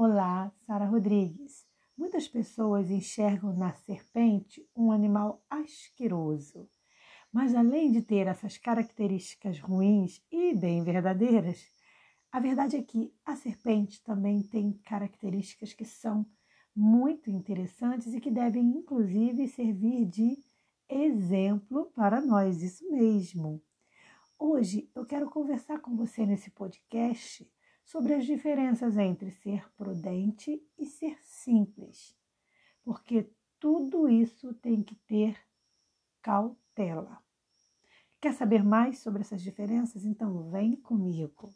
Olá, Sara Rodrigues. Muitas pessoas enxergam na serpente um animal asqueroso. Mas além de ter essas características ruins e bem verdadeiras, a verdade é que a serpente também tem características que são muito interessantes e que devem, inclusive, servir de exemplo para nós. Isso mesmo. Hoje eu quero conversar com você nesse podcast sobre as diferenças entre ser prudente e ser simples, porque tudo isso tem que ter cautela. Quer saber mais sobre essas diferenças? Então vem comigo.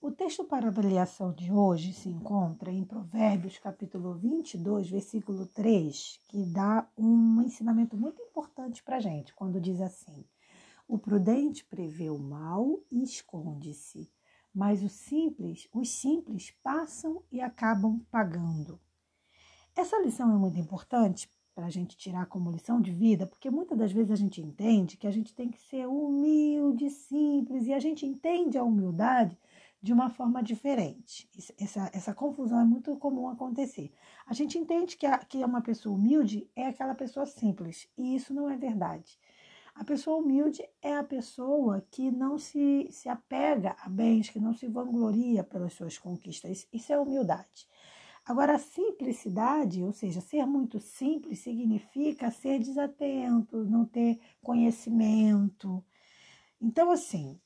O texto para avaliação de hoje se encontra em Provérbios, capítulo 22, versículo 3, que dá um ensinamento muito importante para a gente, quando diz assim: O prudente prevê o mal e esconde-se, mas os simples, os simples passam e acabam pagando. Essa lição é muito importante para a gente tirar como lição de vida, porque muitas das vezes a gente entende que a gente tem que ser humilde, simples, e a gente entende a humildade de uma forma diferente. Essa, essa confusão é muito comum acontecer. A gente entende que, a, que uma pessoa humilde é aquela pessoa simples, e isso não é verdade. A pessoa humilde é a pessoa que não se, se apega a bens, que não se vangloria pelas suas conquistas. Isso é humildade. Agora, a simplicidade, ou seja, ser muito simples, significa ser desatento, não ter conhecimento. Então, assim,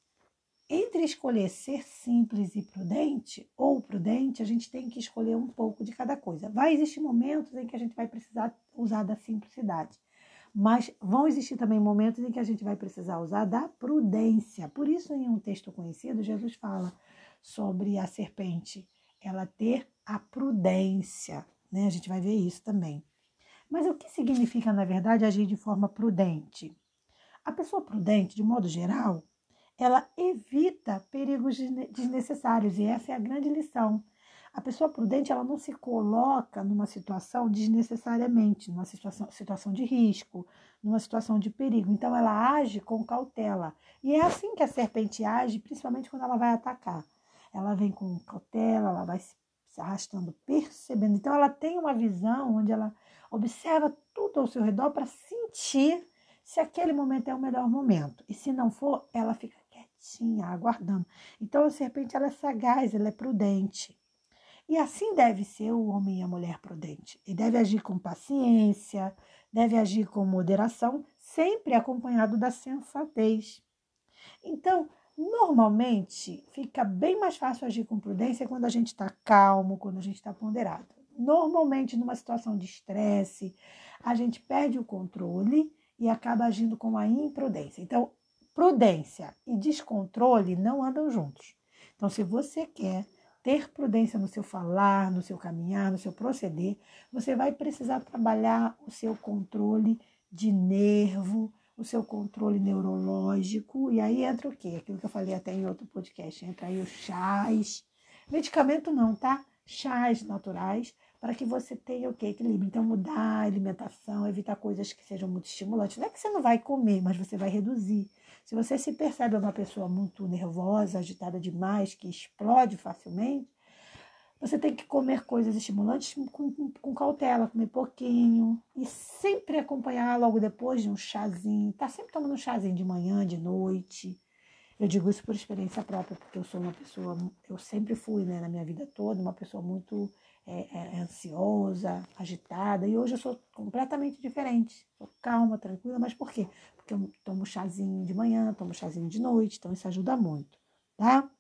entre escolher ser simples e prudente ou prudente, a gente tem que escolher um pouco de cada coisa. Vai existir momentos em que a gente vai precisar usar da simplicidade, mas vão existir também momentos em que a gente vai precisar usar da prudência. Por isso, em um texto conhecido, Jesus fala sobre a serpente, ela ter a prudência, né? A gente vai ver isso também. Mas o que significa, na verdade, agir de forma prudente? A pessoa prudente, de modo geral, ela evita perigos desnecessários e essa é a grande lição. A pessoa prudente ela não se coloca numa situação desnecessariamente, numa situação, situação de risco, numa situação de perigo. Então ela age com cautela. E é assim que a serpente age, principalmente quando ela vai atacar. Ela vem com cautela, ela vai se arrastando, percebendo. Então ela tem uma visão onde ela observa tudo ao seu redor para sentir se aquele momento é o melhor momento. E se não for, ela fica quietinha, aguardando. Então a serpente ela é sagaz, ela é prudente. E assim deve ser o homem e a mulher prudente. E deve agir com paciência, deve agir com moderação, sempre acompanhado da sensatez. Então, normalmente, fica bem mais fácil agir com prudência quando a gente está calmo, quando a gente está ponderado. Normalmente, numa situação de estresse, a gente perde o controle e acaba agindo com a imprudência. Então, Prudência e descontrole não andam juntos. Então, se você quer ter prudência no seu falar, no seu caminhar, no seu proceder, você vai precisar trabalhar o seu controle de nervo, o seu controle neurológico. E aí entra o quê? Aquilo que eu falei até em outro podcast. Entra aí os chás. Medicamento não, tá? Chás naturais para que você tenha o quê? Equilíbrio. Então, mudar a alimentação, evitar coisas que sejam muito estimulantes. Não é que você não vai comer, mas você vai reduzir. Se você se percebe uma pessoa muito nervosa, agitada demais, que explode facilmente, você tem que comer coisas estimulantes com, com, cautela, comer pouquinho e sempre acompanhar logo depois de um chazinho. Tá sempre tomando um chazinho de manhã, de noite. Eu digo isso por experiência própria, porque eu sou uma pessoa, eu sempre fui, né, na minha vida toda, uma pessoa muito é, é, ansiosa, agitada, e hoje eu sou completamente diferente. Sou calma, tranquila, mas por quê? Porque eu tomo chazinho de manhã, tomo chazinho de noite, então isso ajuda muito, tá?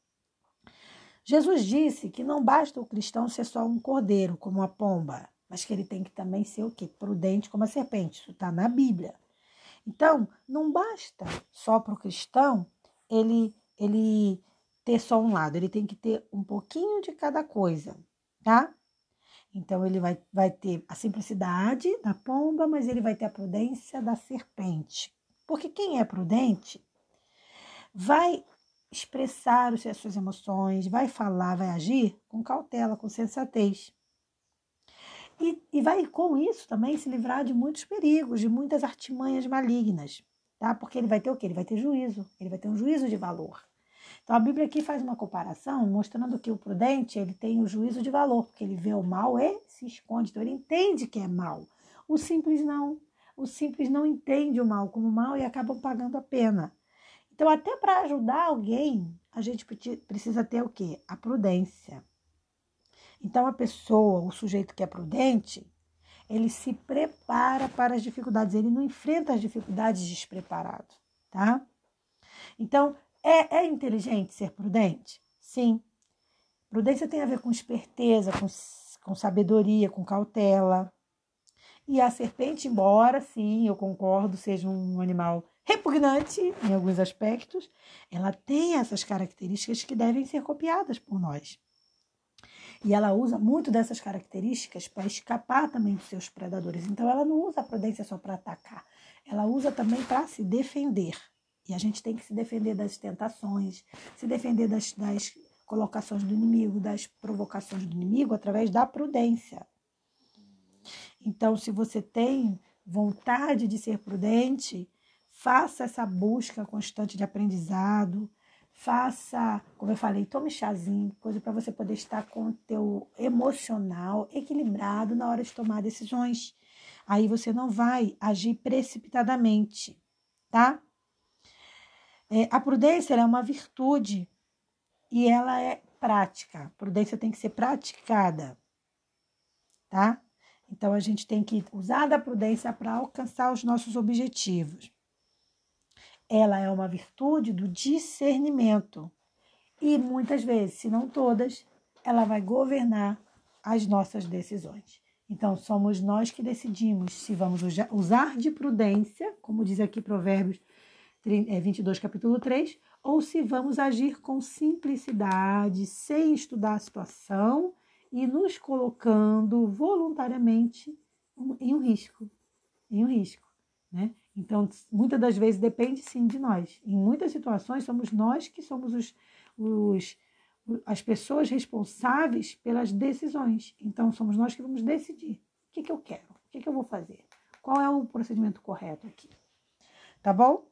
Jesus disse que não basta o cristão ser só um cordeiro, como a pomba, mas que ele tem que também ser o quê? Prudente como a serpente. Isso está na Bíblia. Então, não basta só para o cristão ele, ele ter só um lado, ele tem que ter um pouquinho de cada coisa, tá? Então, ele vai, vai ter a simplicidade da pomba, mas ele vai ter a prudência da serpente. Porque quem é prudente vai expressar as suas emoções, vai falar, vai agir com cautela, com sensatez. E, e vai, com isso, também se livrar de muitos perigos, de muitas artimanhas malignas, tá? Porque ele vai ter o quê? Ele vai ter juízo, ele vai ter um juízo de valor. Então a Bíblia aqui faz uma comparação mostrando que o prudente ele tem o juízo de valor, porque ele vê o mal e se esconde, então ele entende que é mal. O simples não. O simples não entende o mal como mal e acabam pagando a pena. Então até para ajudar alguém, a gente precisa ter o quê? A prudência. Então a pessoa, o sujeito que é prudente, ele se prepara para as dificuldades, ele não enfrenta as dificuldades despreparado, tá? Então, é, é inteligente ser prudente? Sim. Prudência tem a ver com esperteza, com, com sabedoria, com cautela. E a serpente, embora sim, eu concordo, seja um animal repugnante em alguns aspectos, ela tem essas características que devem ser copiadas por nós. E ela usa muito dessas características para escapar também dos seus predadores. Então, ela não usa a prudência só para atacar, ela usa também para se defender. E a gente tem que se defender das tentações, se defender das, das colocações do inimigo, das provocações do inimigo, através da prudência. Então, se você tem vontade de ser prudente, faça essa busca constante de aprendizado, faça, como eu falei, tome chazinho, coisa para você poder estar com o teu emocional equilibrado na hora de tomar decisões. Aí você não vai agir precipitadamente, tá? É, a prudência é uma virtude e ela é prática. A prudência tem que ser praticada, tá? Então a gente tem que usar da prudência para alcançar os nossos objetivos ela é uma virtude do discernimento. E muitas vezes, se não todas, ela vai governar as nossas decisões. Então, somos nós que decidimos se vamos usar de prudência, como diz aqui Provérbios 22, é, capítulo 3, ou se vamos agir com simplicidade, sem estudar a situação e nos colocando voluntariamente em um risco, em um risco, né? Então, muitas das vezes depende sim de nós. Em muitas situações, somos nós que somos os, os, as pessoas responsáveis pelas decisõões. Então, somos nós que vamos decidir o que, que eu quero, o que, que eu vou fazer, qual é o procedimento correto aqui. Tá bom?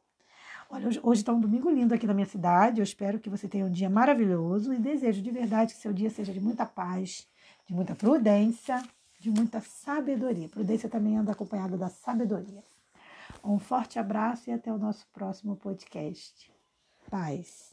Olha, hoje está um domingo lindo aqui na minha cidade. Eu espero que você tenha um dia maravilhoso e desejo de verdade que seu dia seja de muita paz, de muita prudência, de muita sabedoria. Prudência também anda acompanhada da sabedoria. Um forte abraço e até o nosso próximo podcast. Paz.